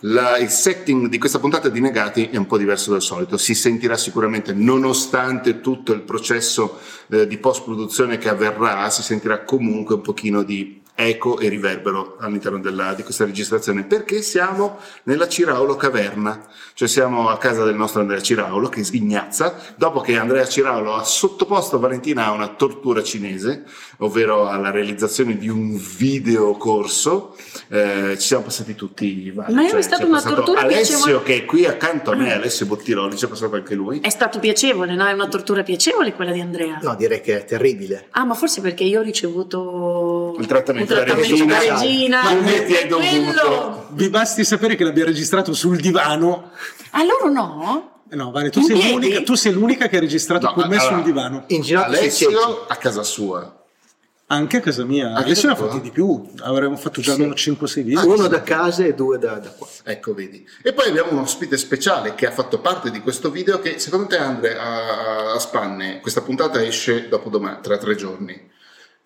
La, il setting di questa puntata di Negati è un po' diverso dal solito, si sentirà sicuramente, nonostante tutto il processo eh, di post-produzione che avverrà, si sentirà comunque un pochino di eco e riverbero all'interno della, di questa registrazione perché siamo nella Ciraulo Caverna, cioè siamo a casa del nostro Andrea Ciraulo che sghignazza dopo che Andrea Ciraulo ha sottoposto Valentina a una tortura cinese, ovvero alla realizzazione di un videocorso. Eh, ci siamo passati tutti vari. Ma cioè, è stata una tortura Alessio piacevole. che è qui accanto a me, Alessio Bottiroli, ci è passato anche lui. È stato piacevole, no? È una tortura piacevole quella di Andrea. No, direi che è terribile. Ah, ma forse perché io ho ricevuto il trattamento la regina, regina ma me ti è dovuto. Vi basti sapere che l'abbia registrato sul divano. A loro no? No, Vale, tu, sei l'unica, tu sei l'unica, che ha registrato no, con me allora, sul divano. In ginocchio Alessio a casa sua. Anche a casa mia. Anche Adesso ne ha fatti di più, avremmo fatto già almeno sì. 5-6 video. Ah, Uno sì. da casa e due da, da, qua. Ecco, vedi. E poi abbiamo un ospite speciale che ha fatto parte di questo video che secondo te Andre a, a Spanne, questa puntata esce dopo domani, tra tre giorni.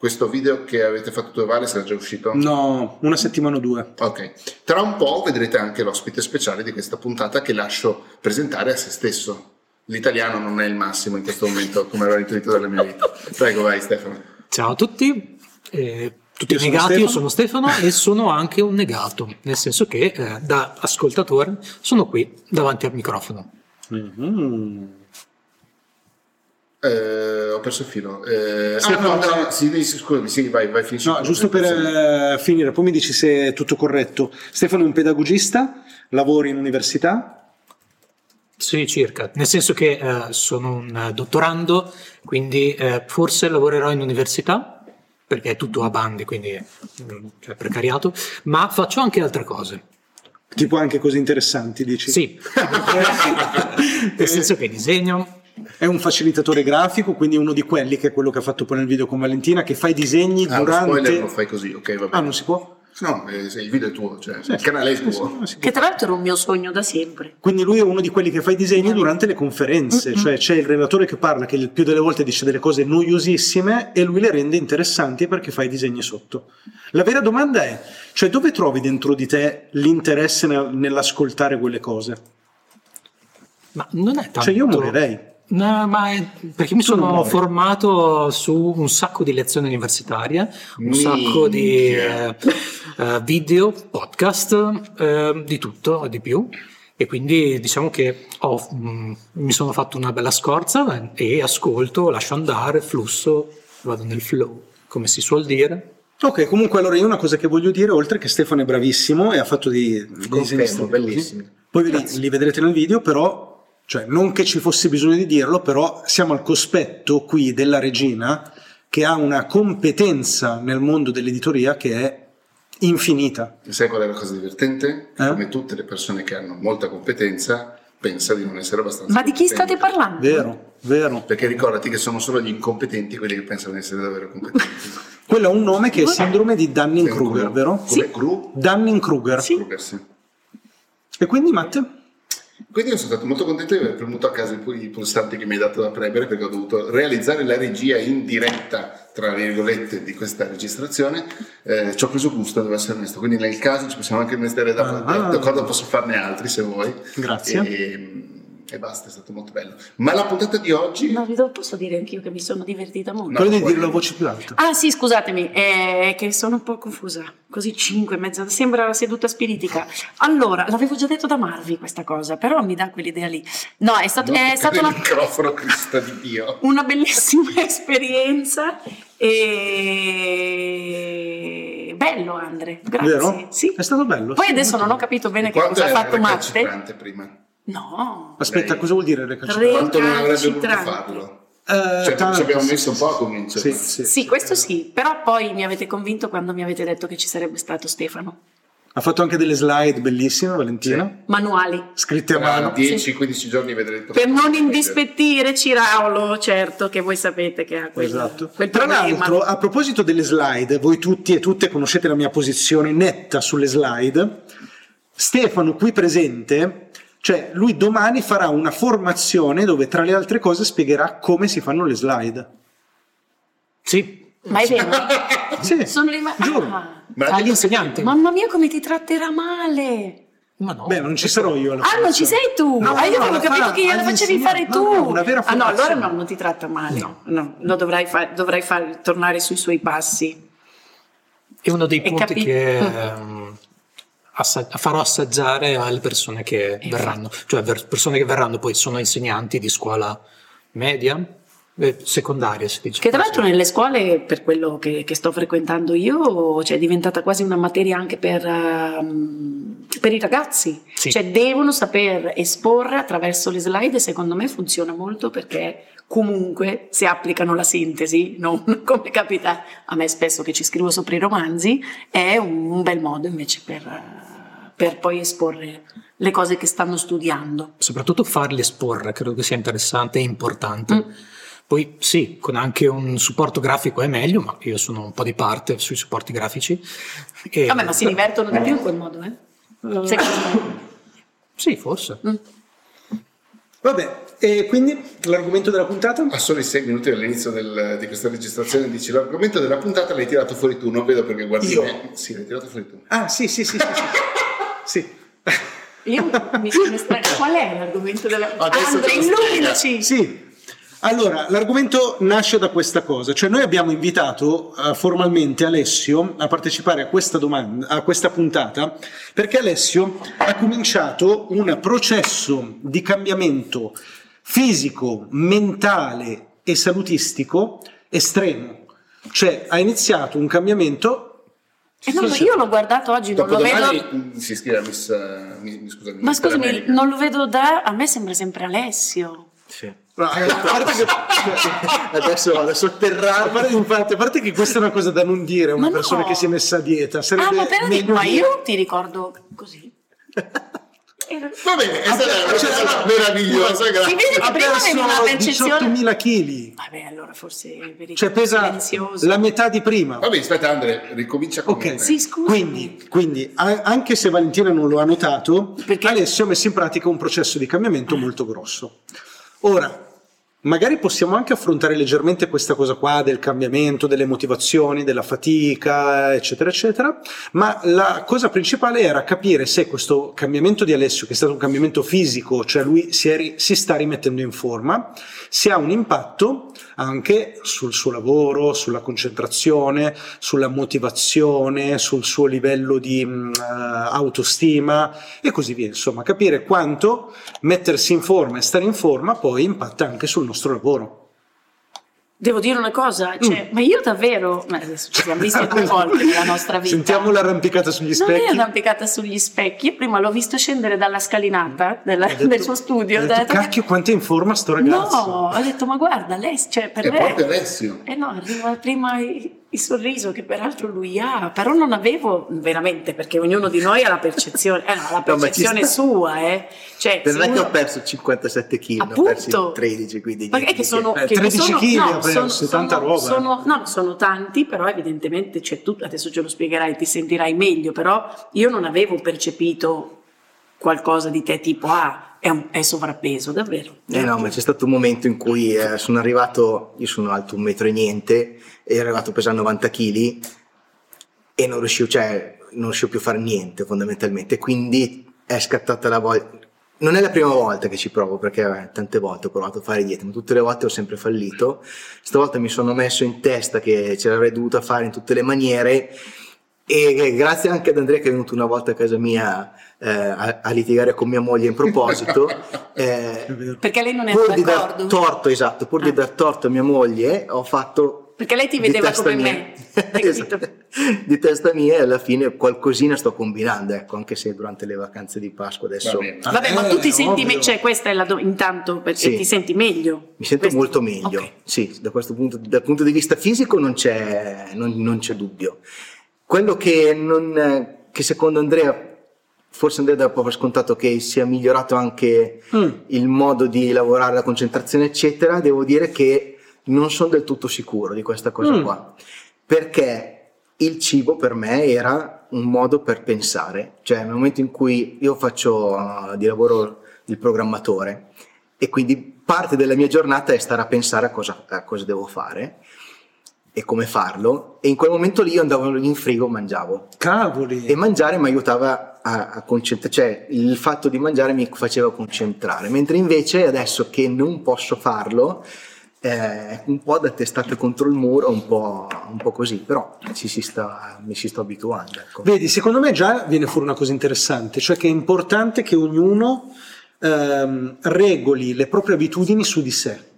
Questo video che avete fatto Vale sarà già uscito? No, una settimana o due. Ok. Tra un po' vedrete anche l'ospite speciale di questa puntata che lascio presentare a se stesso. L'italiano non è il massimo in questo momento, come avrò intuito dalla mia vita. Prego, vai Stefano. Ciao a tutti. Eh, tutti io negati, io sono Stefano e sono anche un negato, nel senso che eh, da ascoltatore sono qui davanti al microfono. Mm-hmm. Eh, ho perso il filo. Eh, ah, no, no, sì, scusami, sì, vai, vai, finisci. No, giusto per eh, finire, poi mi dici se è tutto corretto. Stefano è un pedagogista, lavori in università? Sì, circa, nel senso che eh, sono un dottorando, quindi eh, forse lavorerò in università, perché è tutto a bande, quindi mm, cioè precariato, ma faccio anche altre cose. Tipo anche cose interessanti, dici? Sì, nel senso che disegno, è un facilitatore grafico, quindi uno di quelli che è quello che ha fatto poi nel video con Valentina, che fa i disegni ah, durante... spoiler lo fai così, ok, va bene. Ah, non si può? No, eh, il video è tuo, cioè sì, il canale è tuo. Sì, che tra l'altro era un mio sogno da sempre. Quindi lui è uno di quelli che fa i disegni durante le conferenze, mm-hmm. cioè c'è il relatore che parla, che il più delle volte dice delle cose noiosissime e lui le rende interessanti perché fa i disegni sotto. La vera domanda è, cioè dove trovi dentro di te l'interesse nell'ascoltare quelle cose? Ma non è tanto... Cioè io morirei. No, ma è perché mi sono formato su un sacco di lezioni universitarie, un Minchia. sacco di eh, uh, video, podcast, eh, di tutto e di più. E quindi diciamo che ho, mh, mm, mi sono fatto una bella scorza e ascolto, lascio andare, flusso, vado nel flow, come si suol dire. Ok, comunque allora io una cosa che voglio dire, oltre che Stefano è bravissimo e ha fatto dei, dei disegni bellissimi, poi li, li vedrete nel video, però cioè, non che ci fosse bisogno di dirlo, però siamo al cospetto qui della regina che ha una competenza nel mondo dell'editoria che è infinita. Sai qual è la cosa divertente? Eh? Come tutte le persone che hanno molta competenza, pensa di non essere abbastanza. Ma di chi state parlando? Vero, vero. Perché ricordati che sono solo gli incompetenti quelli che pensano di essere davvero competenti. Quello è un nome che è sindrome di Dunning-Kruger, vero? Sì. Dunning-Kruger. Sì. Kruger, sì. E quindi, Matte? Quindi io sono stato molto contento di aver premuto a casa i pulsanti che mi hai dato da premere perché ho dovuto realizzare la regia in diretta, tra virgolette, di questa registrazione. Eh, ci ho preso gusto, devo essere onesto. Quindi nel caso ci possiamo anche mettere da, ah, d'accordo, posso farne altri se vuoi. Grazie. E, e basta, è stato molto bello. Ma la puntata di oggi. No, vi posso dire anch'io che mi sono divertita molto. Quello di dire la voce più alta. Ah, sì, scusatemi, è che sono un po' confusa. Così 5 e mezza, sembra la seduta spiritica. Allora, l'avevo già detto da Marvi questa cosa, però mi dà quell'idea lì. No, è, stato, è stata una. microfono, Cristo di Dio. Una bellissima esperienza. E bello Andre, grazie. Vero? Sì. È stato bello. Poi adesso non ho capito bene che cosa ha fatto Matte. prima? No. Aspetta, cosa vuol dire recalcitrante? Quanto non avrebbe voluto farlo? Uh, cioè, tanto, ci abbiamo messo un po' a cominciare. Sì, sì, sì, questo sì, però poi mi avete convinto quando mi avete detto che ci sarebbe stato Stefano. Ha fatto anche delle slide bellissime, Valentina. Sì. Manuali. Scritte a mano. 10-15 sì. giorni vedrete. Per non indispettire Ciraulo, certo, che voi sapete che ha quel, esatto. quel Tra l'altro, a proposito delle slide, voi tutti e tutte conoscete la mia posizione netta sulle slide. Stefano qui presente cioè, lui domani farà una formazione dove, tra le altre cose, spiegherà come si fanno le slide. Sì. Ma è vero? sì. Sono rimasta... Giuro. Ah. Insegnanti. Mamma mia, come ti tratterà male! Ma no. Beh, non ci sarò io. alla Ah, non ci sei tu? No, ah, io no, avevo la capito fa che gliela facevi fare tu. No, no, una vera ah, no, allora no, non ti tratta male. No, lo dovrai, fare, dovrai far tornare sui suoi passi. È uno dei punti capi- che ehm, assa- farò assaggiare alle persone che Infatti. verranno, cioè ver- persone che verranno poi sono insegnanti di scuola media, eh, secondaria si dice. Che tra l'altro nelle scuole, per quello che, che sto frequentando io, cioè, è diventata quasi una materia anche per, ehm, per i ragazzi. Sì. Cioè devono saper esporre attraverso le slide e secondo me funziona molto perché comunque se applicano la sintesi, non come capita a me spesso che ci scrivo sopra i romanzi, è un, bel modo invece per, eh, per poi esporre le cose che stanno studiando. Soprattutto farli esporre, credo che sia interessante e importante. Mm. Poi sì, con anche un supporto grafico è meglio, ma io sono un po' di parte sui supporti grafici. E- Vabbè, ma si divertono di più in quel modo, eh? Me. Sì, forse. Mm. Vabbè, e quindi l'argomento della puntata? A soli 6 minuti dall'inizio del- di questa registrazione dici l'argomento della puntata l'hai tirato fuori tu, non vedo perché guardi Io? me. Sì, l'hai tirato fuori tu. Ah, sì, sì, sì, sì. sì. sì. Io mi sono estra- Qual è l'argomento della... Adesso spiega. illuminaci! Sì. Allora, l'argomento nasce da questa cosa, cioè noi abbiamo invitato eh, formalmente Alessio a partecipare a questa, domanda, a questa puntata perché Alessio ha cominciato un processo di cambiamento fisico, mentale e salutistico estremo, cioè ha iniziato un cambiamento Eh no, io l'ho guardato oggi, non lo vedo... si iscrive a Miss, eh, mi- mi- scusami, Ma scusami, America. non lo vedo da... A me sembra sempre Alessio. Sì. No, che- Adesso vado a sotterrarmi. parte, infatti, a parte che questa è una cosa da non dire a una Ma no. persona che si è messa a dieta. Ah, ma per meglio ma io ti ricordo così. Va bene, è stata una cosa meravigliosa, Si grazie. vede che Ha prima avevi una perso percezione... 18.000 kg. Vabbè, allora forse vedi Cioè pesa silenzioso. la metà di prima. Vabbè, aspetta Andre, ricomincia con Ok. me. Sì, scusa. Quindi, quindi, a- anche se Valentina non lo ha notato, Perché- Alessio ha messo in pratica un processo di cambiamento molto grosso. Ora, magari possiamo anche affrontare leggermente questa cosa qua del cambiamento, delle motivazioni, della fatica, eccetera, eccetera, ma la cosa principale era capire se questo cambiamento di Alessio, che è stato un cambiamento fisico, cioè lui si, è si sta rimettendo in forma, se ha un impatto anche sul suo lavoro, sulla concentrazione, sulla motivazione, sul suo livello di eh, autostima e così via. Insomma, capire quanto mettersi in forma e stare in forma poi impatta anche sul nostro lavoro. Devo dire una cosa, cioè, ma io davvero, ma adesso ci siamo visti due volte nella nostra vita. Sentiamo l'arrampicata sugli Non è specchi. arrampicata sugli specchi, io prima l'ho visto scendere dalla scalinata della- Ho detto- del suo studio. ho ho detto, detto, cacchio, quanto è in forma sto ragazzo. No, ho detto, ma guarda, lei, cioè, per E me... proprio Alessio. Eh no, arriva prima il, il sorriso che peraltro lui ha, però non avevo veramente, perché ognuno di noi ha la percezione, eh no, la No, percezione sta. sua, eh. Cioè, Per non è che uno- ho perso 57 kg, ho Appunto. 13, quindi Ma è che sono, Eh, che 13 sono, chili no, ha perso, sono- tanta sono- roba. sono- no, sono tanti, però evidentemente c'è tutto, adesso ce lo spiegherai, ti sentirai meglio, però io non avevo percepito qualcosa di te tipo, ah, è, un- è sovrappeso, davvero. Eh no, ma c'è stato un momento in cui eh, sono arrivato, io sono alto un metro e niente, ero arrivato a pesare 90 kg e non riuscivo, cioè, non riuscivo più a fare niente fondamentalmente, quindi è scattata la voglia. Non è la prima volta che ci provo, perché eh, tante volte ho provato a fare dieta, ma tutte le volte ho sempre fallito. Stavolta mi sono messo in testa che ce l'avrei dovuta fare in tutte le maniere e grazie anche ad Andrea che è venuto una volta a casa mia eh, a, a litigare con mia moglie in proposito, eh. Perché lei non è pur di dar d'accordo? torto, esatto, pur Ah. di dar torto a mia moglie, ho fatto. Perché lei ti vedeva come mia- me, Esatto. di testa mia e alla fine qualcosina sto combinando, ecco, anche se durante le vacanze di Pasqua adesso Va bene. Vabbè, ma Eh, tu ti senti, ovvio. me- cioè questa è la do- intanto perché Sì. ti senti meglio. mi sento Questo- molto meglio. Ok. Sì, da questo punto, dal punto di vista fisico non c'è, non, non c'è dubbio. Quello che, non, che secondo Andrea, forse Andrea dà proprio scontato che sia migliorato anche Mm. il modo di lavorare, la concentrazione, eccetera, devo dire che non sono del tutto sicuro di questa cosa Mm. qua. Perché il cibo per me era un modo per pensare, cioè nel momento in cui io faccio uh, di lavoro il programmatore e quindi parte della mia giornata è stare a pensare a cosa, a cosa devo fare e come farlo e in quel momento lì io andavo in frigo mangiavo Cavoli. e mangiare mi aiutava a, a concentrare, cioè il fatto di mangiare mi faceva concentrare, mentre invece adesso che non posso farlo, eh, un po' da testata contro il muro, un po', un po così, però ci si sta, mi si sto abituando. Ecco. Vedi, secondo me già viene fuori una cosa interessante, cioè che è importante che ognuno ehm, regoli le proprie abitudini su di sé.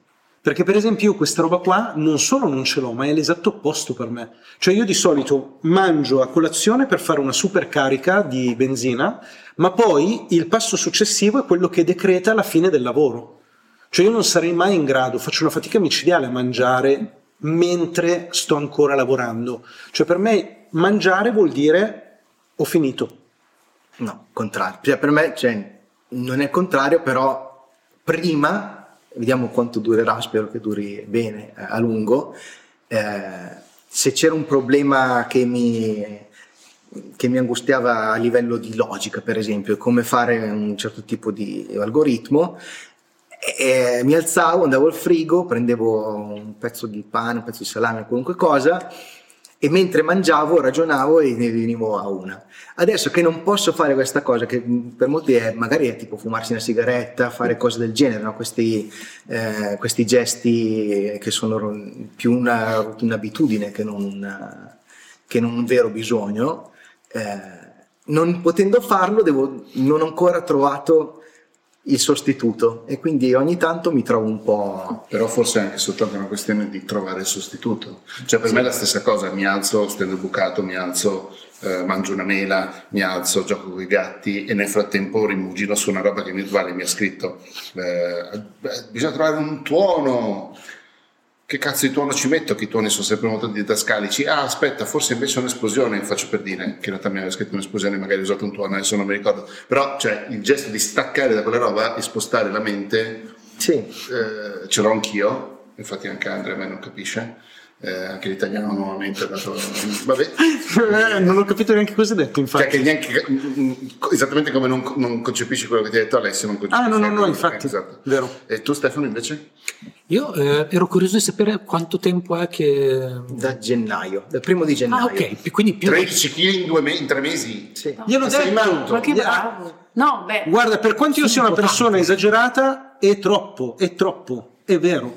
Perché per esempio io questa roba qua non solo non ce l'ho, ma è l'esatto opposto per me. Cioè io di solito mangio a colazione per fare una super carica di benzina, ma poi il passo successivo è quello che decreta la fine del lavoro. Cioè io non sarei mai in grado, faccio una fatica micidiale a mangiare mentre sto ancora lavorando. Cioè per me mangiare vuol dire ho finito. No, contrario. Cioè per me cioè, non è contrario, però prima vediamo quanto durerà, spero che duri bene eh, a lungo. Eh, se c'era un problema che mi, che mi angustiava a livello di logica, per esempio, come fare un certo tipo di algoritmo, e mi alzavo, andavo al frigo, prendevo un pezzo di pane, un pezzo di salame, qualunque cosa, e mentre mangiavo ragionavo e ne venivo a una. Adesso che non posso fare questa cosa, che per molti è, magari è tipo fumarsi una sigaretta, fare cose del genere, no? questi, eh, questi, gesti che sono più una, un'abitudine che non, che non, un vero bisogno, eh, non potendo farlo devo, non ho ancora trovato il sostituto e quindi ogni tanto mi trovo un po'... Però forse è anche soltanto una questione di trovare il sostituto. Cioè per sì. me è la stessa cosa, mi alzo, stendo il bucato, mi alzo, eh, mangio una mela, mi alzo, gioco con i gatti e nel frattempo rimugino su una roba che mi, vale, mi ha scritto eh, bisogna trovare un tuono che cazzo di tuono ci metto? Che i tuoni sono sempre molto didascalici. Ah, aspetta, forse invece è un'esplosione, faccio per dire, che in realtà mi aveva scritto un'esplosione, magari ho usato un tuono, adesso non mi ricordo. Però, cioè, il gesto di staccare da quella roba e spostare la mente, sì. eh, ce l'ho anch'io, infatti anche Andrea a me non capisce. Eh, anche l'italiano nuovamente ha dato vabbè eh, non ho capito neanche cosa hai detto infatti cioè, neanche, esattamente come non, non, concepisci quello che ti ha detto Alessio non concepisci ah no no no infatti esatto. vero e tu Stefano invece? Io eh, ero curioso di sapere quanto tempo è che... Da gennaio, dal primo di gennaio. Ah, ok, quindi più... 13 kg in, due me- in tre mesi? Sì. No, Glielo detto! Ma che bravo! No, beh... Guarda, per quanto io sia una persona esagerata, è troppo, è troppo, è vero.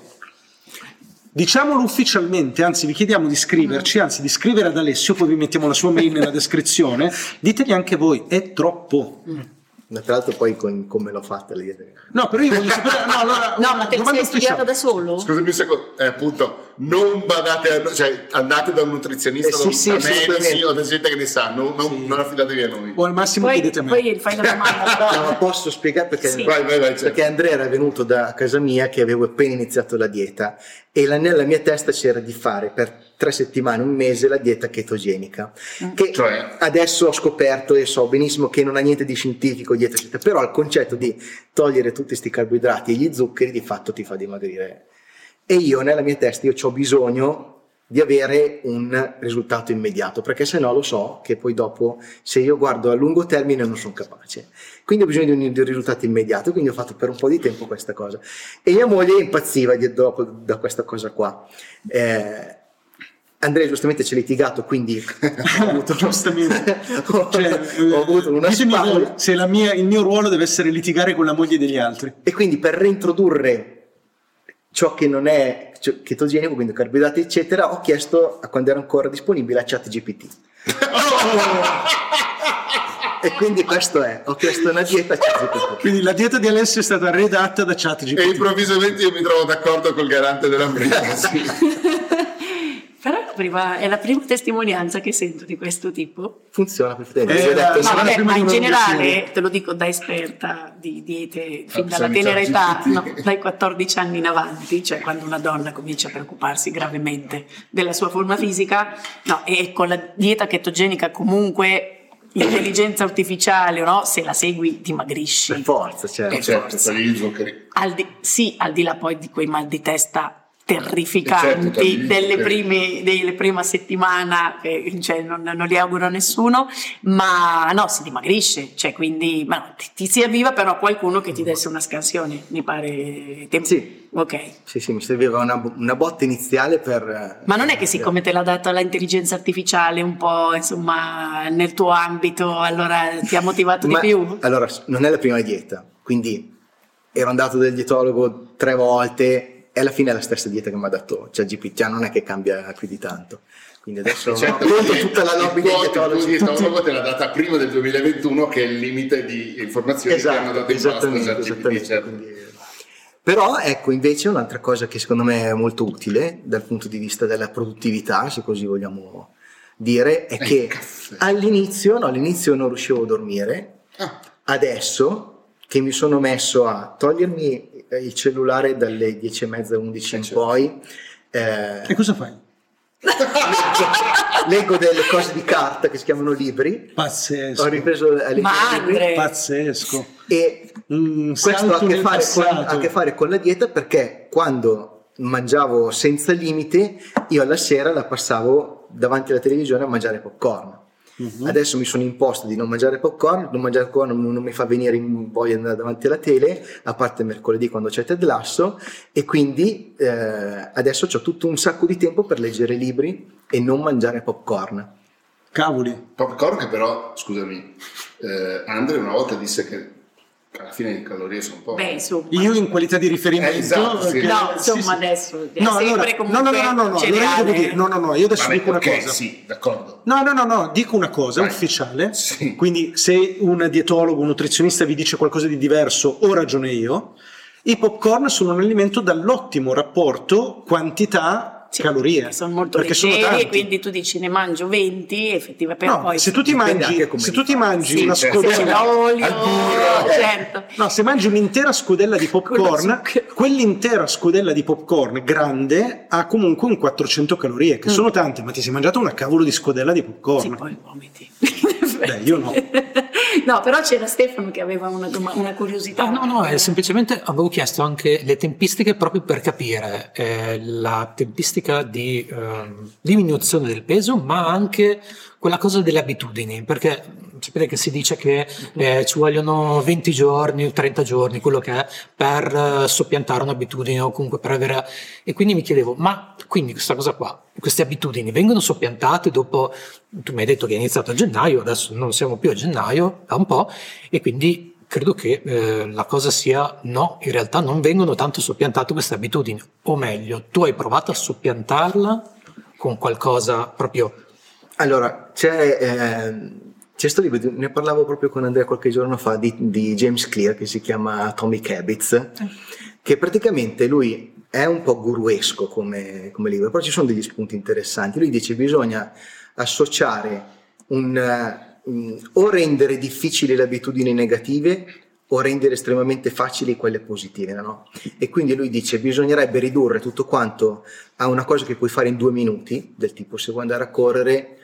Diciamolo ufficialmente, anzi vi chiediamo di scriverci, anzi di scrivere ad Alessio, poi vi mettiamo la sua mail nella descrizione, ditegli anche voi, è troppo. Ma tra l'altro poi con, come l'ho fatta lì. No, però io voglio sapere... No, allora, no ma te lo sei studiata da solo? Scusami un secondo, eh, appunto, non badate a, cioè andate da un nutrizionista, eh, sì, da sì, medici o da gente che ne sa, non, non, sì. non affidatevi a noi. O al massimo poi, chiedete a me. Poi fai la domanda. no, posso spiegare perché, sì. vai, vai, vai, certo. perché Andrea era venuto da casa mia che avevo appena iniziato la dieta e la, nella mia testa c'era di fare per tre settimane, un mese la dieta chetogenica, Mm. che Cioè? adesso ho scoperto e so benissimo che non ha niente di scientifico dietro, eccetera, però il concetto di togliere tutti questi carboidrati e gli zuccheri di fatto ti fa dimagrire. E io nella mia testa io ho bisogno di avere un risultato immediato, perché se no lo so che poi dopo, se io guardo a lungo termine, non sono capace. Quindi ho bisogno di un, di un risultato immediato, quindi ho fatto per un po' di tempo questa cosa. E mia moglie impazziva di- dopo da questa cosa qua. Eh, Andrea giustamente ci ha litigato, quindi ho avuto, Giustamente. ho, Cioè, ho avuto una spalla. se la mia- il mio ruolo deve essere litigare con la moglie degli altri. E quindi per reintrodurre ciò che non è cioè, chetogenico, quindi carboidrati, eccetera, ho chiesto a quando era ancora disponibile a ChatGPT. e quindi questo è, ho chiesto una dieta a ChatGPT. Quindi la dieta di Alessio è stata redatta da E ChatGPT. improvvisamente io mi trovo d'accordo col garante dell'ambiente. La, prima, è la prima testimonianza che sento di questo tipo. Funziona perfettamente. Eh, detto, la- Ma, vabbè, in generale, te lo dico da esperta di diete fin Ah, dalla tenera età, no, dai 14 anni in avanti, cioè quando una donna comincia a preoccuparsi gravemente della sua forma fisica, no, e con la dieta chetogenica comunque l'intelligenza artificiale, no, se la segui dimagrisci. per forza, certo. Eh, certo, forza. Al di, sì, al di là poi di quei mal di testa terrificanti Certo, delle, terrificanti. prime, delle prima settimana, che, cioè, non, non li auguro a nessuno, ma no, si dimagrisce, cioè, quindi ma ti, ti si avviva però qualcuno che ti desse una scansione, mi pare. Tem- Sì. Ok. Sì, sì, mi serviva una, una botta iniziale per... eh, Ma non è che siccome te l'ha data l'intelligenza artificiale un po' insomma nel tuo ambito, allora ti ha motivato Ma- di più? Allora, non è la prima dieta, quindi ero andato dal dietologo tre volte e alla fine è la stessa dieta che mi ha dato ChatGPT, cioè non è che cambia più di tanto. Quindi adesso Certo, conto perché tutta la lobby dei tuo- il dietologi. dietologo te l'ha data prima del 2021 che è il limite di informazioni che hanno Esatto, dato in pasto esattamente, ChatGPT, esattamente. certo. quindi- Però ecco invece un'altra cosa che secondo me è molto utile dal punto di vista della produttività, se così vogliamo dire, è Eh, che caffè. all'inizio, no, all'inizio non riuscivo a dormire, Ah, adesso che mi sono messo a togliermi eh, il cellulare dalle 10 e mezza, 11 in Eh, certo. poi, eh, E cosa fai? leggo delle cose di carta che si chiamano libri, Pazzesco. ho ripreso a leggere Ma libri Andre, Pazzesco. e Un questo ha a, che fare con, ha a che fare con la dieta perché quando mangiavo senza limite io alla sera la passavo davanti alla televisione a mangiare popcorn. Mhm. Adesso mi sono imposto di non mangiare popcorn, non mangiare popcorn non, non mi fa venire in voglia di andare davanti alla tele, a parte mercoledì quando c'è Ted Lasso, e quindi eh, adesso ho tutto un sacco di tempo per leggere libri e non mangiare popcorn. Cavoli. popcorn che però, scusami, eh, Andre una volta disse che alla fine le calorie sono poche. beh, insomma. Io in qualità di riferimento... Eh, esatto, sì. No, sì, insomma, sì. adesso è No, allora, no, no, no, no, no, allora io cereale. devo dire, no, no, no, io adesso Vabbè, dico una ok, cosa. sì, d'accordo. No, no, no, no, dico una cosa Vai. ufficiale. Sì. Quindi se un dietologo, un nutrizionista vi dice qualcosa di diverso, ho ragione io. I popcorn sono un alimento dall'ottimo rapporto quantità Sì, calorie. Sono molto perché sono leggeri e tanti. quindi tu dici ne mangio 20, effettivamente No, poi se tu ti mangi, se tu ti mangi Sì, una certo. scodella, l'olio, certo. no, se mangi un'intera scodella di popcorn, quell'intera scodella di popcorn grande ha comunque un 400 calorie, che sono tante, ma ti sei mangiato una cavolo di scodella di popcorn. Sì, poi vomiti. Beh, io no. No, però c'era Stefano che aveva una, una curiosità. Ah, no, no, è semplicemente avevo chiesto anche le tempistiche proprio per capire eh, la tempistica di ehm, diminuzione del peso, ma anche quella cosa delle abitudini, perché sapete che si dice che eh, ci vogliono 20 giorni, 30 giorni, quello che è, per eh, soppiantare un'abitudine o comunque per avere... E quindi mi chiedevo, ma quindi questa cosa qua, queste abitudini vengono soppiantate dopo, tu mi hai detto che è iniziato a gennaio, adesso non siamo più a gennaio, da un po', e quindi credo che eh, la cosa sia no, in realtà non vengono tanto soppiantate queste abitudini, o meglio, tu hai provato a soppiantarla con qualcosa proprio... Allora, c'è, ehm, c'è sto libro, ne parlavo proprio con Andrea qualche giorno fa, di, di James Clear che si chiama Atomic Habits, che praticamente lui è un po' guruesco come, come libro, però ci sono degli spunti interessanti. Lui dice bisogna associare un, un- o rendere difficili le abitudini negative o rendere estremamente facili quelle positive, no? E quindi lui dice bisognerebbe ridurre tutto quanto a una cosa che puoi fare in due minuti, del tipo se vuoi andare a correre,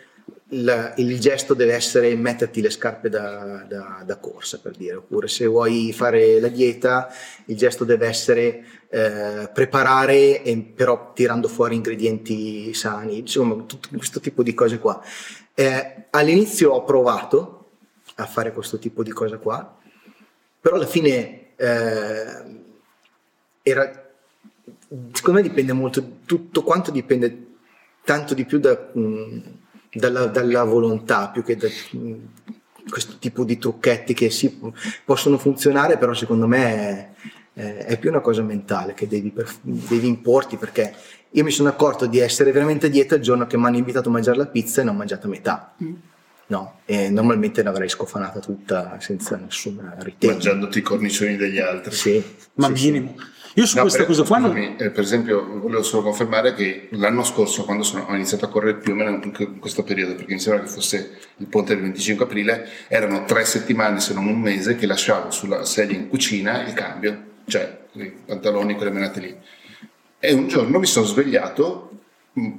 il, il gesto deve essere metterti le scarpe da, da- da corsa, per dire, oppure se vuoi fare la dieta, il gesto deve essere eh, preparare, e, però tirando fuori ingredienti sani, insomma, tutto questo tipo di cose qua. Eh, all'inizio ho provato a fare questo tipo di cosa qua, però alla fine eh, era secondo me dipende molto tutto quanto dipende tanto di più da, mh, dalla, dalla volontà più che da mh, questo tipo di trucchetti che sì, possono funzionare però secondo me è, è- più una cosa mentale che devi, per- devi importi perché io mi sono accorto di essere veramente dieta il giorno che mi hanno invitato a mangiare la pizza e ne ho mangiata metà Mm. no, e normalmente l'avrei scofanata tutta senza nessun ritegno Mangiandoti i cornicioni degli altri. sì, Ma sì, sì. Io su No, questa per, cosa qua non... eh, per esempio, volevo solo confermare che l'anno scorso, quando sono- ho iniziato a correre più o meno in que- in questo periodo, perché mi sembra che fosse il ponte del 25 aprile, erano tre settimane, se non un mese, che lasciavo sulla sedia in cucina il cambio, cioè i pantaloni, quelle menate lì. E un giorno mi sono svegliato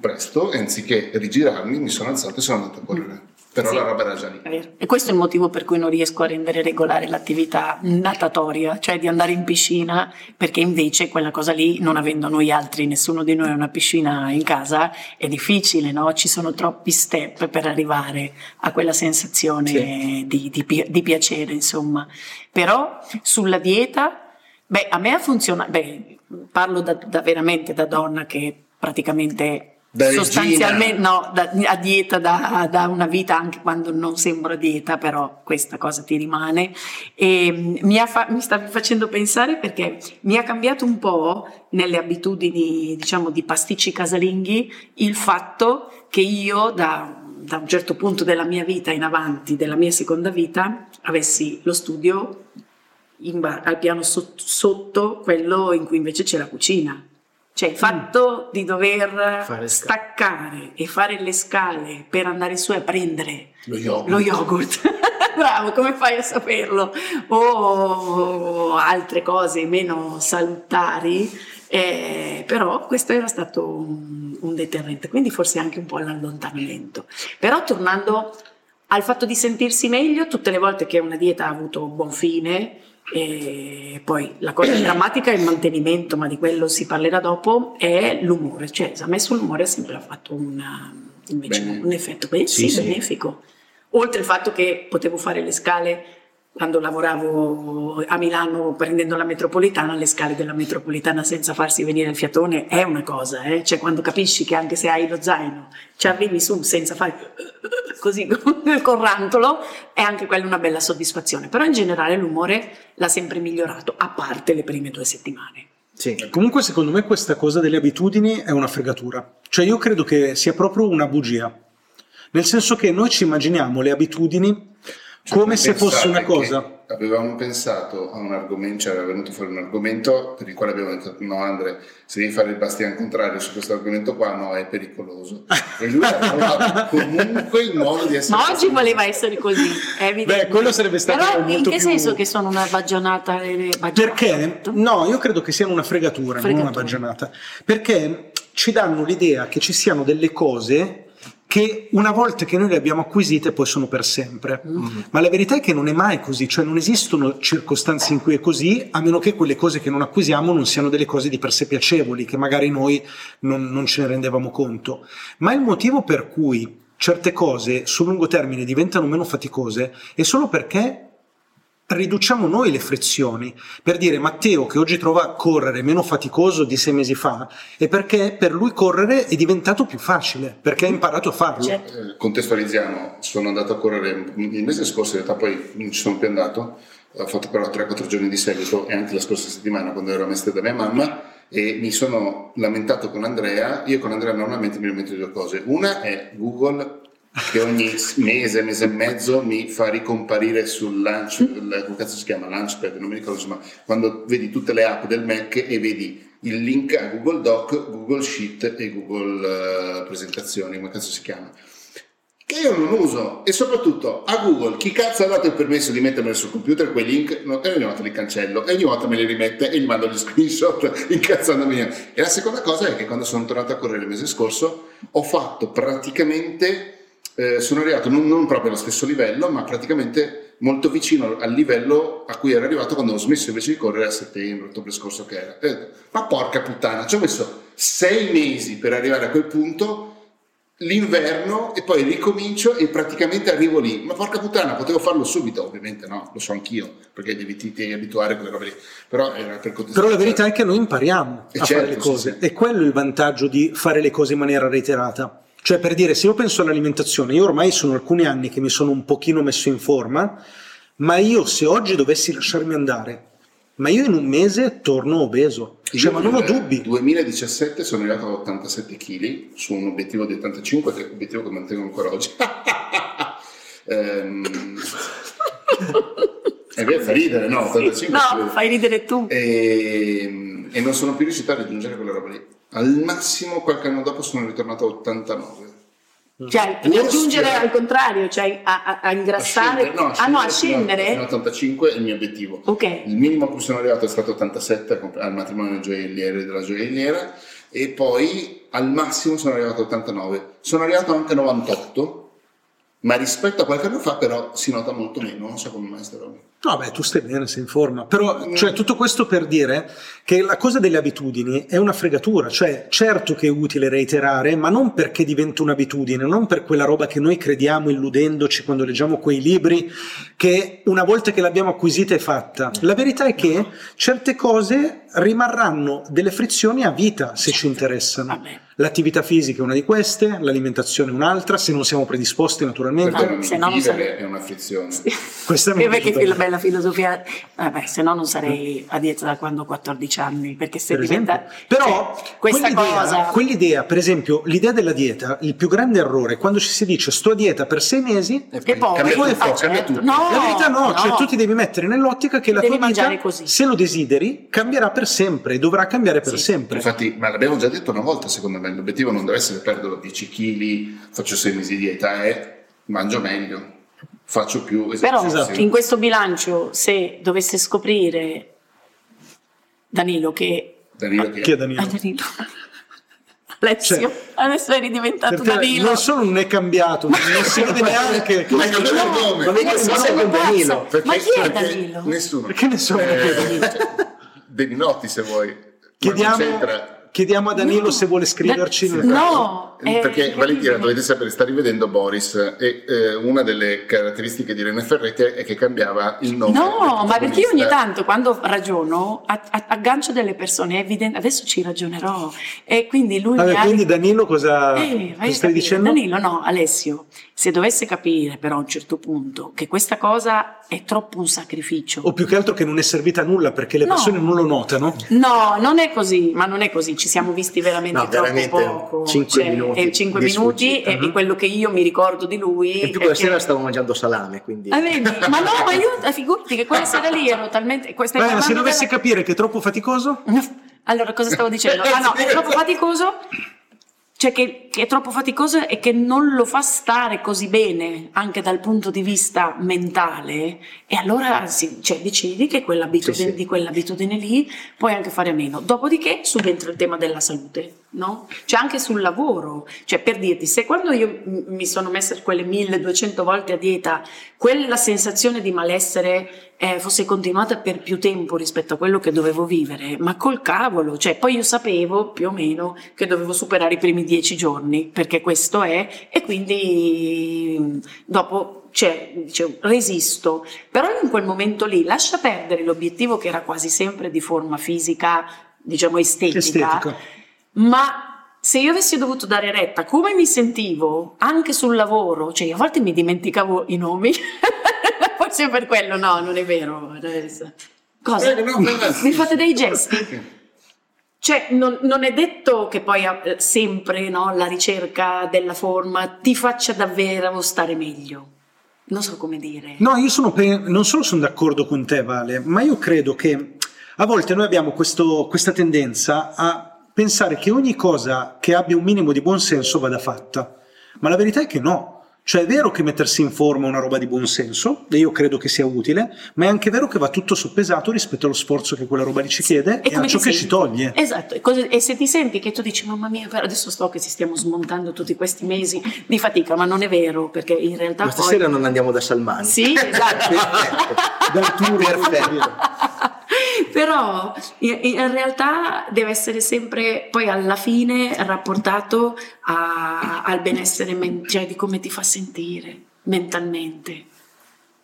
presto e anziché rigirarmi mi sono alzato e sono andato a correre. Però Sì. la roba era già lì. E questo è il motivo per cui non riesco a rendere regolare l'attività natatoria, cioè di andare in piscina, perché invece quella cosa lì, non avendo noi altri, nessuno di noi ha una piscina in casa, è difficile, no? Ci sono troppi step per arrivare a quella sensazione di, di pi- di piacere, insomma. Però sulla dieta, beh, a me ha funzionato, beh, parlo da, da veramente da donna che praticamente Da sostanzialmente no, da- a dieta da, da una vita anche quando non sembra dieta, però questa cosa ti rimane. E mm, mi, fa- mi stavi facendo pensare perché mi ha cambiato un po' nelle abitudini, diciamo, di pasticci casalinghi il fatto che io da, da un certo punto della mia vita in avanti, della mia seconda vita, avessi lo studio in ba- al piano sot- sotto quello in cui invece c'è la cucina. Cioè il fatto di dover staccare e fare le scale per andare su e prendere Lo yogurt. lo yogurt. Bravo, come fai a saperlo? O altre cose meno salutari, eh, però questo era stato un, un deterrente, quindi forse anche un po' l'allontanamento. Però tornando al fatto di sentirsi meglio, tutte le volte che una dieta ha avuto buon fine, e poi la cosa drammatica è il mantenimento, ma di quello si parlerà dopo, è l'umore, cioè a me sull'umore ha sempre fatto una- un effetto Sì, sì. benefico. Oltre al fatto che potevo fare le scale quando lavoravo a Milano prendendo la metropolitana, le scale della metropolitana senza farsi venire il fiatone è una cosa, eh? cioè quando capisci che anche se hai lo zaino ci arrivi su senza fare così col rantolo, è anche quella una bella soddisfazione. Però in generale l'umore l'ha sempre migliorato, a parte le prime due settimane. Sì. Comunque, secondo me, questa cosa delle abitudini è una fregatura. Cioè, io credo che sia proprio una bugia. Nel senso che noi ci immaginiamo le abitudini Cioè, come se fosse una cosa. Avevamo pensato a un argomento, cioè era venuto fuori un argomento per il quale abbiamo detto no Andre, se devi fare il bastian contrario su questo argomento qua, no, è pericoloso. E lui ha trovato comunque il modo di essere... Ma oggi voleva essere così, è evidente. Beh, quello sarebbe stato Però in che più- senso che sono una bagionata? eh, bagionata? Perché? No, io credo che siano una fregatura, non una Fregatura. baggianata. Perché ci danno l'idea che ci siano delle cose che una volta che noi le abbiamo acquisite poi sono per sempre. Ma la verità è che non è mai così, cioè non esistono circostanze in cui è così, a meno che quelle cose che non acquisiamo non siano delle cose di per sé piacevoli, che magari noi non, non ce ne rendevamo conto. Ma il motivo per cui certe cose sul lungo termine diventano meno faticose è solo perché riduciamo noi le frizioni per dire Matteo che oggi trova a correre meno faticoso di sei mesi fa è perché per lui correre è diventato più facile perché ha imparato a farlo Certo. Eh, contestualizziamo, sono andato a correre il mese scorso, in realtà poi non ci sono più andato, ho fatto però 3-4 giorni di seguito e anche la scorsa settimana quando ero a Mestre da mia mamma e mi sono lamentato con Andrea, io con Andrea normalmente mi lamento di due cose, una è Google che ogni mese, mese e mezzo mi fa ricomparire sul launch, il- come cazzo si chiama, Launchpad, non mi ricordo insomma, quando vedi tutte le app del Mac e vedi il link a Google Doc, Google Sheet e Google eh, Presentazioni, come cazzo si chiama che io non uso. E soprattutto a Google chi cazzo ha dato il permesso di mettermeli sul computer quei link? No, e ogni volta li cancello e ogni volta me li rimette e gli mando gli screenshot incazzandomi e la seconda cosa è che quando sono tornato a correre il mese scorso ho fatto praticamente eh, sono arrivato non, non proprio allo stesso livello ma praticamente molto vicino al livello a cui ero arrivato quando ho smesso invece di correre a settembre, ottobre scorso che era. E detto, ma porca puttana, ci ho messo sei mesi per arrivare a quel punto l'inverno e poi ricomincio e praticamente arrivo lì. Ma porca puttana, potevo farlo subito, ovviamente no, lo so anch'io, perché devi ti, ti abituare a quelle robe lì. Però era per però la verità è che noi impariamo Eh, a certo, fare le sì, cose sì. e quello è il vantaggio di fare le cose in maniera reiterata cioè per dire se io penso all'alimentazione io ormai sono alcuni anni che mi sono un pochino messo in forma ma io se oggi dovessi lasciarmi andare ma io in un mese torno obeso cioè, ma non ho Nel dubbi 2017 sono arrivato a 87 kg su un obiettivo di 85, che è un obiettivo che mantengo ancora oggi. Ehm, è vero, fa ridere, no? 85 fa No, fai ridere tu. e, e non sono più riuscito a raggiungere quella roba lì. Al massimo qualche anno dopo sono ritornato a 89. Cioè, Pur raggiungere stia- al contrario, cioè a, a- a ingrassare. A ah no, a scendere? a 85 è il mio obiettivo. Ok. Il minimo a cui sono arrivato è stato 87 comp- al matrimonio gioielliere della gioielliera e poi al massimo sono arrivato a 89. Sono arrivato anche a 98 ma rispetto a qualche anno fa però si nota molto meno, non so come mai sta roba. No, beh, tu stai bene, sei in forma. Però, cioè, tutto questo per dire che la cosa delle abitudini è una fregatura. Cioè, certo che è utile reiterare, ma non perché diventa un'abitudine, non per quella roba che noi crediamo illudendoci quando leggiamo quei libri, che una volta che l'abbiamo acquisita è fatta. La verità è che certe cose rimarranno delle frizioni a vita se ci interessano. L'attività fisica è una di queste, l'alimentazione è un'altra, se non siamo predisposti naturalmente. Perché se no non vivere sarei- è una frizione. Questa mi E è perché la bella filosofia, vabbè, se no non sarei a dieta da quando ho 14 anni, perché se per diventa... Però cioè, questa quell'idea, cosa... quell'idea, per esempio, l'idea della dieta, il più grande errore è quando ci si dice sto a dieta per sei mesi. E poi, Cambia tutto, ah, cambia certo. tutto. No, la verità no, cioè tu ti devi mettere nell'ottica che la Devi tua vita, così. se lo desideri, cambierà per sempre, dovrà cambiare per Sì. sempre. Infatti, ma l'abbiamo già detto una volta, secondo me, l'obiettivo non deve essere perderlo 10 kg, faccio 6 mesi di dieta, è mangio meglio, faccio più Però esercizi. in questo bilancio, se dovesse scoprire Danilo che... Danilo che- Chi è Danilo? Ah, Danilo. Alessio, Cioè, adesso eri diventato Per te Danilo. non solo non è cambiato, non si vede neanche Ma non c'è il nome. Sei con pazzo. Danilo? Perché- Ma chi è perché Danilo? Nessuno. Perché ne so chi è Danilo? Beninotti se vuoi. Chiediamo, chiediamo a Danilo No. se vuole scriverci. Da- nel no. Eh, Perché Valentina, dovete sapere, sta rivedendo Boris e eh, una delle caratteristiche di Rene Ferretti è che cambiava il nome. No, del ma perché io ogni tanto quando ragiono a- a- aggancio delle persone, è evidente, adesso ci ragionerò e quindi lui mi ha quindi Danilo cosa, Eh, cosa stai capire. dicendo? Danilo, no, Alessio, se dovesse capire però a un certo punto che questa cosa è troppo un sacrificio. O più che altro che non è servita a nulla perché le No. persone non lo notano. No, non è così, ma non è così, ci siamo visti veramente No, troppo veramente poco. cinque minuti e cinque di minuti sfuggita. e, e quello che io mi ricordo di lui. E più quella che- sera stavo mangiando salame, quindi... Ah, vedi? Ma no, ma io eh, figurati che quella sera lì ero talmente. Beh, se parlando dovessi della- capire che è troppo faticoso, Allora, cosa stavo dicendo? Ah no, è troppo faticoso, cioè che, che è troppo faticoso e che non lo fa stare così bene anche dal punto di vista mentale e allora sì, cioè, decidi che quell'abitudine, Sì, sì. di quell'abitudine lì puoi anche fare a meno. Dopodiché subentra il tema della salute, no? Cioè anche sul lavoro, cioè per dirti, se quando io mi sono messa quelle 1200 volte a dieta, quella sensazione di malessere eh, fosse continuata per più tempo rispetto a quello che dovevo vivere, ma col cavolo, cioè poi io sapevo più o meno che dovevo superare i primi dieci giorni, perché questo è, e quindi dopo cioè, dicevo, resisto, però in quel momento lì lascia perdere l'obiettivo che era quasi sempre di forma fisica, diciamo estetica, estetica. Ma se io avessi dovuto dare retta, come mi sentivo anche sul lavoro, cioè io a volte mi dimenticavo i nomi, forse per quello, no, non è vero. adesso. Cosa? Eh, mi fate dei gesti? Cioè, non, non è detto che poi eh, sempre no, la ricerca della forma ti faccia davvero stare meglio. Non so come dire. No, io sono pe- non solo sono d'accordo con te, Vale, ma io credo che a volte noi abbiamo questo- questa tendenza a pensare che ogni cosa che abbia un minimo di buonsenso vada fatta. Ma la verità è che no. Cioè è vero che mettersi in forma è una roba di buonsenso, e io credo che sia utile, ma è anche vero che va tutto soppesato rispetto allo sforzo che quella roba lì ci chiede e, a come ciò che ci toglie. Esatto, e, cose- e se ti senti che tu dici mamma mia, però adesso sto che ci stiamo smontando tutti questi mesi di fatica, ma non è vero, perché in realtà Ma poi... stasera non andiamo da Salmani. Sì, esatto. Dal tour, Perfetto. Però in, realtà deve essere sempre poi alla fine rapportato a- al benessere, cioè di come ti fa sentire mentalmente.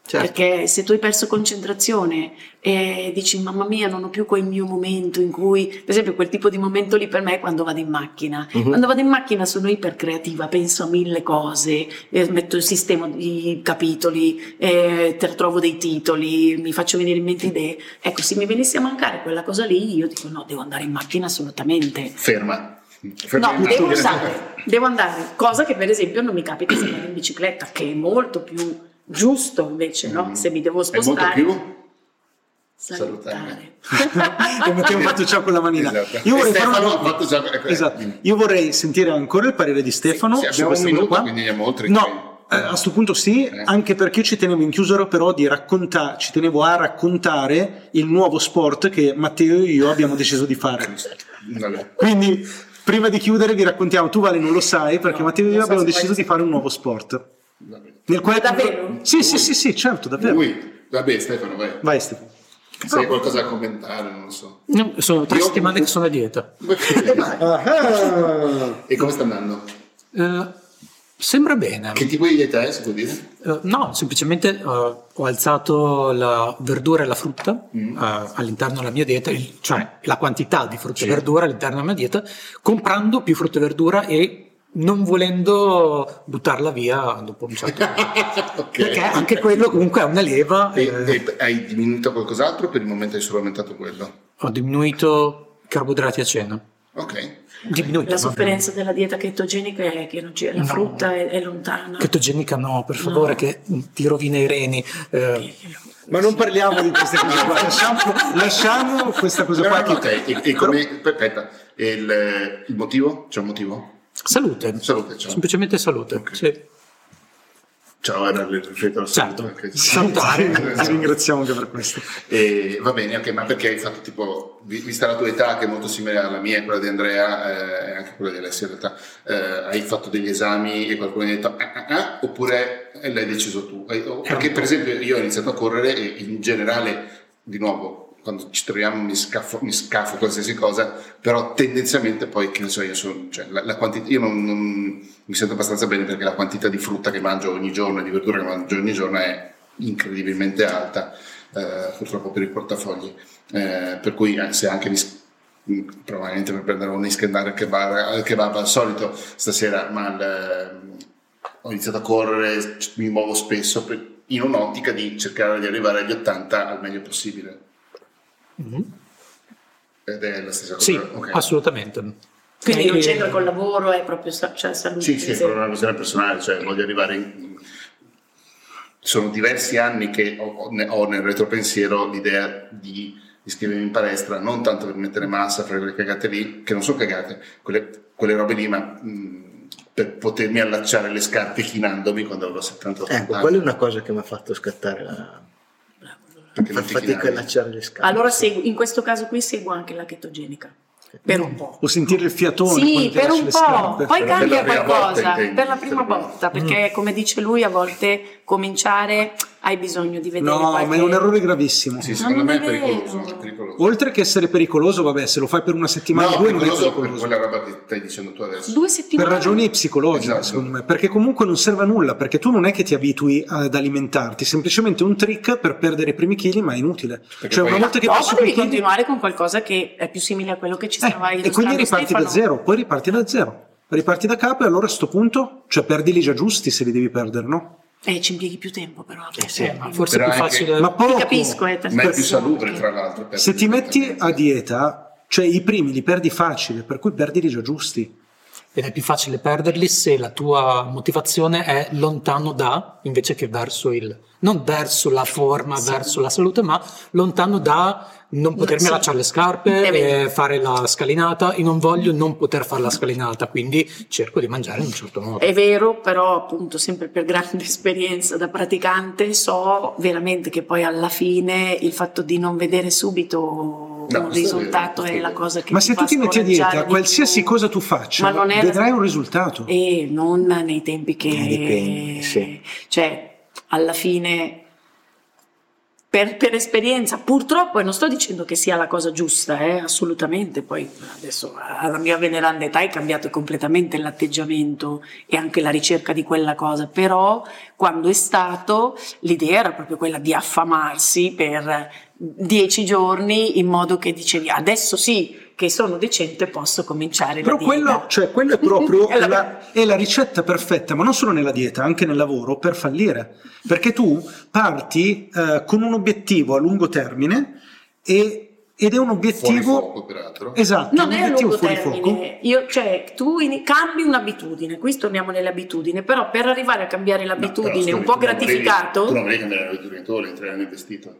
Certo. Perché se tu hai perso concentrazione e dici mamma mia non ho più quel mio momento in cui, per esempio quel tipo di momento lì per me è quando vado in macchina. Mhm. Quando vado in macchina sono ipercreativa, penso a mille cose, eh, metto il sistema di capitoli, eh, te- trovo dei titoli, mi faccio venire in mente idee. Ecco, se mi venisse a mancare quella cosa lì, io dico no, devo andare in macchina assolutamente. Ferma. Ferma No, devo andare, devo andare, cosa che per esempio non mi capita se vado in bicicletta, che è molto più giusto invece, no? Mm. Se mi devo È molto spostare. più Salutare. come abbiamo fatto già con la manina. Esatto. Io vorrei, una- già- Esatto. dimmi. Io vorrei sentire ancora il parere di Stefano. Sì, abbiamo un minuto, qua. quindi andiamo oltre No, eh, a questo punto sì, Eh. anche perché ci tenevo in chiusura però di raccontare, ci tenevo a raccontare il nuovo sport che Matteo e io abbiamo deciso di fare. Vabbè. Quindi, prima di chiudere, vi raccontiamo. Tu, Vale, non lo sai perché No, Matteo e io abbiamo deciso di fare un nuovo sport. Nel quale Davvero? Sì, sì, sì, sì, certo, davvero. Lui, vabbè Stefano, vai. Vai Stefano. Se hai qualcosa da commentare, non lo so. No, sono tre Io- settimane che sono a dieta. Ah, e come sta andando? Eh, sembra bene. Che tipo di dieta è, si può dire? Eh, no, semplicemente eh, ho alzato la verdura e la frutta Mm. all'interno della mia dieta, il- cioè la quantità di frutta Sì. e verdura all'interno della mia dieta, comprando più frutta e verdura e non volendo buttarla via dopo un certo punto. ok. Perché anche quello comunque è una leva. E, eh, e hai diminuito qualcos'altro? Per il momento hai solo aumentato quello. ho diminuito carboidrati a cena. Ok. Diminuito. La sofferenza della dieta chetogenica è che non c'è, la No. frutta è, è lontana. Chetogenica no, per favore, No. che ti rovina i reni. Eh, Ma non parliamo di queste cose qua, lasciamo, lasciamo questa cosa No, qua. no, che- ok, e, e come, aspetta, il, il motivo? C'è un motivo? Salute. Salute, ciao. Semplicemente salute. Ok. Sì. Ciao, era il riferito al Certo. Salutare. Ti ringraziamo anche per questo. E, va bene, ok, ma perché hai fatto tipo, vi- vista la tua età che è molto simile alla mia e quella di Andrea eh, e anche quella di Alessia in realtà, eh, hai fatto degli esami e qualcuno ti ha detto ah, ah, ah, oppure l'hai deciso tu? Eh, Perché per esempio io ho iniziato a correre e in generale, di nuovo, quando ci troviamo mi scafo, mi scafo qualsiasi cosa, però tendenzialmente poi, che ne so, io sono, cioè, la, la quantità, io non, non- mi sento abbastanza bene perché la quantità di frutta che mangio ogni giorno e di verdura che mangio ogni giorno è incredibilmente alta, eh, purtroppo per i portafogli. Eh, per cui eh, se anche mi, mh, probabilmente per prendere un ischendare che va, che va al solito stasera, ma il, ho iniziato a correre, mi muovo spesso per- in un'ottica di cercare di arrivare agli 80 al meglio possibile. Ed è la stessa cosa. Sì, ok. assolutamente. Quindi non Eh, c'entra col lavoro, è proprio cioè, salute. Sì, sì, è una visione personale, cioè voglio arrivare in... Sono diversi anni che ho, ho ne- ho nel retropensiero l'idea di iscrivermi in palestra, non tanto per mettere massa, fare quelle cagate lì, che non sono cagate, quelle, quelle robe lì, ma mh, per potermi allacciare le scarpe chinandomi quando avrò 70 Ecco, anni. quella è una cosa che mi ha fatto scattare la... Perché Fa fatica a allacciare le scale. Allora seguo, in questo caso qui seguo anche la chetogenica. Per un po'. O sentire il fiatone Sì, per un po', scarpe. poi cambia volta, qualcosa per la prima volta, perché come dice lui a volte cominciare hai bisogno di vedere No, qualche... ma è un errore gravissimo. Sì, secondo non me è pericoloso, è pericoloso. Oltre che essere pericoloso, vabbè, se lo fai per una settimana o No, due non è pericoloso per quella roba che stai dicendo tu adesso. Due Per settimane. ragioni psicologiche, Esatto. secondo me, perché comunque non serve a nulla, perché tu non è che ti abitui ad alimentarti, semplicemente un trick per perdere i primi chili, ma è inutile. Perché cioè, poi- una volta che passi devi chili, continuare con qualcosa che è più simile a quello che ci stava eh, e quindi riparti da Stefano. zero, poi riparti da zero. Riparti da capo e allora a sto punto, cioè perdili già giusti se li devi perdere, no? Eh, ci impieghi più tempo però. sì. Eh, ma forse è Però più anche- facile. Ma poco. Ti capisco, eh, Ma è più sì. salubre, tra l'altro. Se ti metti a dieta, cioè i primi li perdi facile, per cui perdili già giusti. Ed è più facile perderli se la tua motivazione è lontano da, invece che verso il, non verso la forma, verso la salute, ma lontano da non potermi Sì. allacciare le scarpe, È vero. e fare la scalinata. Io non voglio non poter fare la scalinata, quindi cerco di mangiare in un certo modo. È vero, però appunto sempre per grande esperienza da praticante so veramente che poi alla fine il fatto di non vedere subito No, un risultato è la cosa che Ma se tu ti metti a scoraggiare dieta, di qualsiasi più. cosa tu faccia, vedrai un risultato. E non nei tempi che... Eh, dipende, sì. Cioè, alla fine, per, per esperienza, purtroppo, e non sto dicendo che sia la cosa giusta, eh, assolutamente, poi adesso alla mia veneranda età è cambiato completamente l'atteggiamento e anche la ricerca di quella cosa, però quando è stato, l'idea era proprio quella di affamarsi per dieci giorni in modo che dicevi adesso sì che sono decente posso cominciare Però la dieta. quello, cioè, quello è proprio È la- è la ricetta perfetta, ma non solo nella dieta, anche nel lavoro, per fallire. Perché tu parti eh, con un obiettivo a lungo termine e- ed è un Fuori obiettivo... fuoco, peraltro. Esatto, Non un è a obiettivo lungo fuori fuoco. termine, Io- cioè tu in- cambi un'abitudine, qui torniamo nelle abitudini, però per arrivare a cambiare No, l'abitudine però, un po' gratificato, Tu non volevi cambiare l'abitudine, tu volevi entrare nel vestito.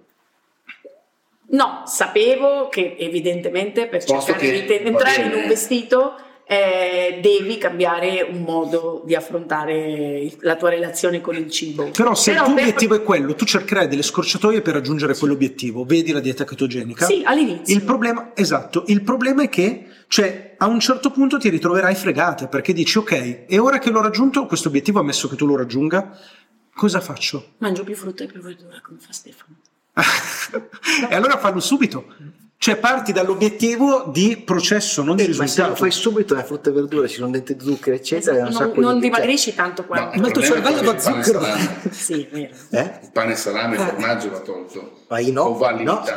No, sapevo che evidentemente per Posto cercare che di entrare in un vestito eh, devi cambiare un modo di affrontare il- la tua relazione con il cibo. Però se il tuo per- obiettivo è quello, tu cercherai delle scorciatoie per raggiungere quell'obiettivo. Vedi la dieta chetogenica? Sì, all'inizio. Il problema, esatto, il problema è che cioè, a un certo punto ti ritroverai fregata perché dici ok, e ora che l'ho raggiunto questo obiettivo, ammesso che tu lo raggiunga, cosa faccio? Mangio più frutta e più verdura, come fa Stefano. E allora fallo subito. Cioè parti dall'obiettivo di processo, non di Eh, ma se lo risultato. fai subito la frutta e verdura, ci sono dentro zuccheri, eccetera, è un Esatto, non, non di... dimagrisci tanto quanto. Ma il tuo cervello va zucchero. Sì, vero. Eh? Il pane, salame, formaggio va tolto. Ma io no.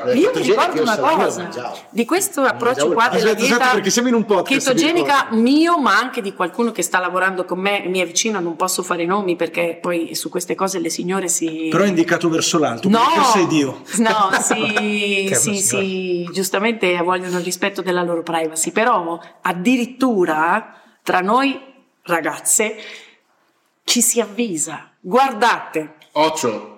Eh, Io mi Chetogenica ricordo io una cosa di questo approccio qua della dieta chetogenica mi mio, ma anche di qualcuno che sta lavorando con me, mi è vicino, non posso fare nomi perché poi su queste cose le signore si Però è indicato verso l'alto, No, perché sei Dio. no, sì, sì, sì, giustamente vogliono il rispetto della loro privacy, però addirittura tra noi ragazze ci si avvisa, guardate. Ocio.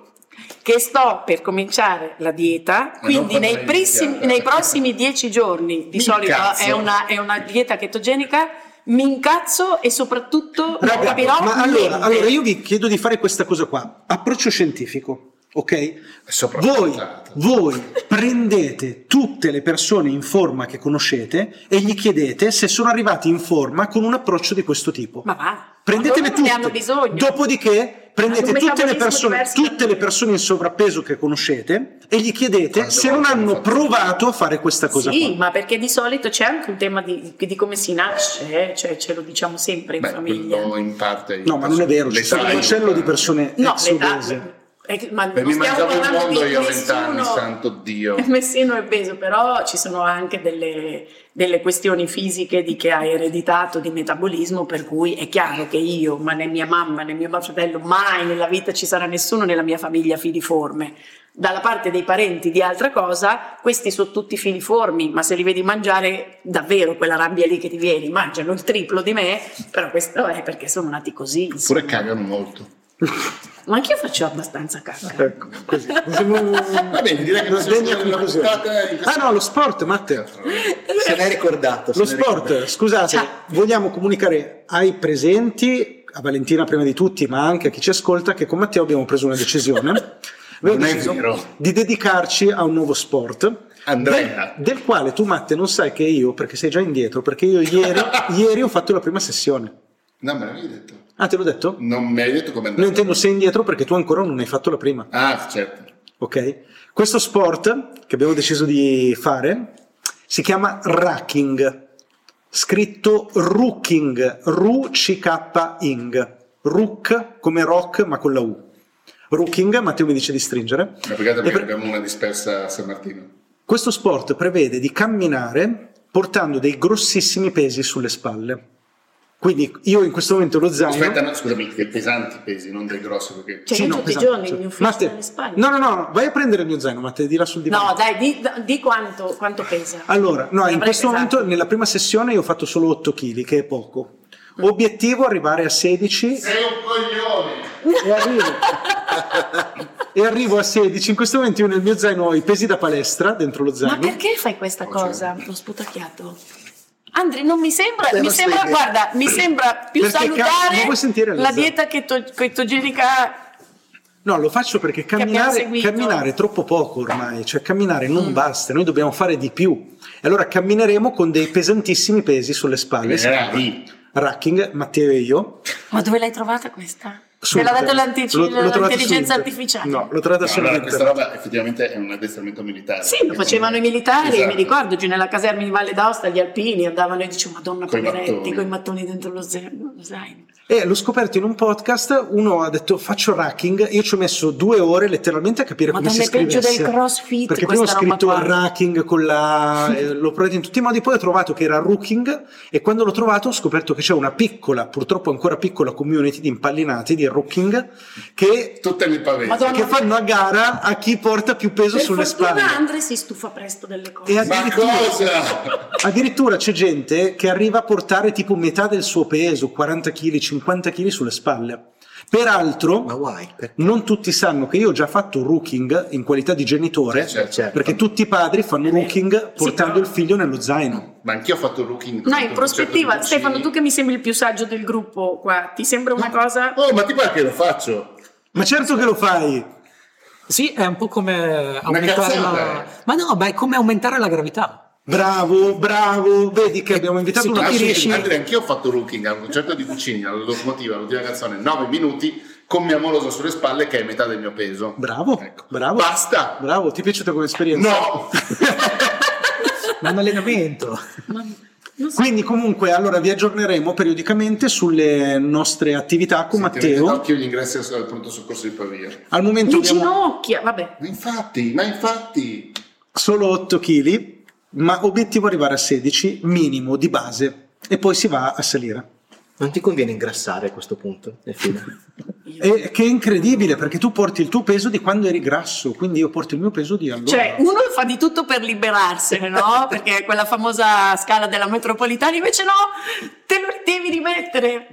Che sto per cominciare la dieta, quindi nei, prissimi- nei prossimi dieci giorni, di Mi solito è una, è una dieta chetogenica, mi incazzo e soprattutto non Raga, capirò ma allora, allora io vi chiedo di fare questa cosa qua, approccio scientifico, ok? Voi, voi prendete tutte le persone in forma che conoscete e gli chiedete se sono arrivati in forma con un approccio di questo tipo. Ma va, Prendetele non tutte. ne hanno bisogno. Dopodiché prendete tutte le, persone, tutte le persone in sovrappeso che conoscete e gli chiedete Quante se non hanno provato a fare questa cosa Sì, qua. ma perché di solito c'è anche un tema di, di come si nasce, eh? cioè ce lo diciamo sempre in Beh, famiglia. quello in parte. No, ma non è vero, sono un macello di persone No, ex obese. Eh, ma non mi mangiavo il mondo io a vent'anni, santo Dio. Messino è peso, però ci sono anche delle, delle questioni fisiche di che hai ereditato di metabolismo, per cui è chiaro che io, ma né mia mamma né mio fratello, mai nella vita ci sarà nessuno nella mia famiglia filiforme. Dalla parte dei parenti di altra cosa, questi sono tutti filiformi, ma se li vedi mangiare davvero quella rabbia lì che ti viene, mangiano il triplo di me, però questo è perché sono nati così. insomma. Oppure cagano molto. Ma anch'io faccio abbastanza cacca. Ecco, così. Va bene, direi che Una possiamo degna chiudere la conclusione. puntata Ah no, lo sport, Matte. Se n'è ricordato. se Lo sport, ricordato. scusate, Ciao. vogliamo comunicare ai presenti, a Valentina prima di tutti, ma anche a chi ci ascolta, che con Matteo abbiamo preso una decisione. Non è vero. di dedicarci a un nuovo sport. Andrea. Del, del quale tu, Matte, non sai che io, perché sei già indietro, perché io ieri, ieri ho fatto la prima sessione. No, me l'avevi detto. Ah, te l'ho detto? Non mi hai detto come andare. intendo sei indietro perché tu ancora non hai fatto la prima. Ah, certo. Ok? Questo sport che abbiamo deciso di fare si chiama racking, scritto rooking, R-U-C-K-ing, rook come rock ma con la U. Rooking, Matteo mi dice di stringere. Ma perché per- abbiamo una dispersa a San Martino. Questo sport prevede di camminare portando dei grossissimi pesi sulle spalle. Quindi io in questo momento lo zaino... Aspetta, no, scusami, dei pesanti pesi, non dei grossi, perché... Cioè, Sì, no, tutti i giorni cioè. mi ufficio Matte- spalle. No, no, no, vai a prendere il mio zaino, Matte, di là sul divano. No, dai, di, di quanto, quanto pesa? Allora, no, in questo pesato. momento nella prima sessione io ho fatto solo 8 kg, che è poco. Obiettivo arrivare a 16 Sei un coglione! e arrivo, e arrivo a 16. In questo momento io nel mio zaino ho i pesi da palestra dentro lo Ma zaino. perché fai questa cosa? Lo sputacchiato. Andri, non mi sembra, mi sembra, guarda, mi sembra più Perché ca- salutare sentire la dieta cheto- chetogenica. No, lo faccio perché camminare, camminare è troppo poco ormai, cioè camminare non basta, noi dobbiamo fare di più. E allora cammineremo con dei pesantissimi pesi sulle spalle. Venerai. Racking, Matteo e io. Ma dove l'hai trovata questa? Su Te l'ha su l'intelligenza artificiale? No, l'ho trovata No, su allora, questa roba effettivamente è un addestramento militare. Sì, lo facevano i militari, Esatto. mi ricordo, giù nella caserma di Valle d'Aosta, gli alpini andavano e dicevo, madonna, Coi poveretti, con i mattoni dentro lo zaino. E l'ho scoperto in un podcast, uno ha detto faccio racking, io ci ho messo due ore letteralmente a capire come Madonna, si è peggio scrivesse. del crossfit Perché prima ho scritto qua. racking con la... eh, l'ho provato in tutti i modi, poi ho trovato che era rooking e quando l'ho trovato ho scoperto che c'è una piccola, purtroppo ancora piccola community di impallinati di rooking che, Tutte le. Madonna. che fanno a gara a chi porta più peso Per sulle spalle. Andre si stufa presto delle cose. E Ma addirittura, cosa? addirittura c'è gente che arriva a portare tipo metà del suo peso, 40 kg, 50 kg sulle spalle. Ma Peraltro, non tutti sanno che io ho già fatto rooking in qualità di genitore, Certo. certo. perché tutti i padri fanno rooking portando il figlio nello zaino. Ma anch'io ho fatto rooking. No, in prospettiva, Stefano, tu che mi sembri il più saggio del gruppo qua, ti sembra una cosa... Oh, ma ti pare che lo faccio? Ma certo che lo fai! Sì, è un po' come aumentare la... eh. Ma no, ma è come aumentare la gravità. Bravo, bravo, vedi che abbiamo invitato tu una riesci- Andrea, anch'io ho fatto rooking al concerto di Puccini, alla locomotiva, l'ultima canzone, 9 minuti, con mia morosa sulle spalle che è metà del mio peso. Bravo, Ecco. bravo. Basta! Bravo, ti è piaciuta come esperienza? No! Ma un allenamento. Ma- so. Quindi comunque allora vi aggiorneremo periodicamente sulle nostre attività con Sì, tenete Matteo. d'occhio gli ingressi al pronto soccorso di Pavia. Al momento Mi abbiamo ginocchia, vabbè. Ma infatti, ma infatti... solo 8 kg, ma obiettivo arrivare a 16 minimo di base e poi si va a salire. Non ti conviene ingrassare a questo punto. E che è incredibile perché tu porti il tuo peso di quando eri grasso, quindi io porto il mio peso di allora. Cioè, uno fa di tutto per liberarsene, no? Perché quella famosa scala della metropolitana, invece no, te lo devi rimettere.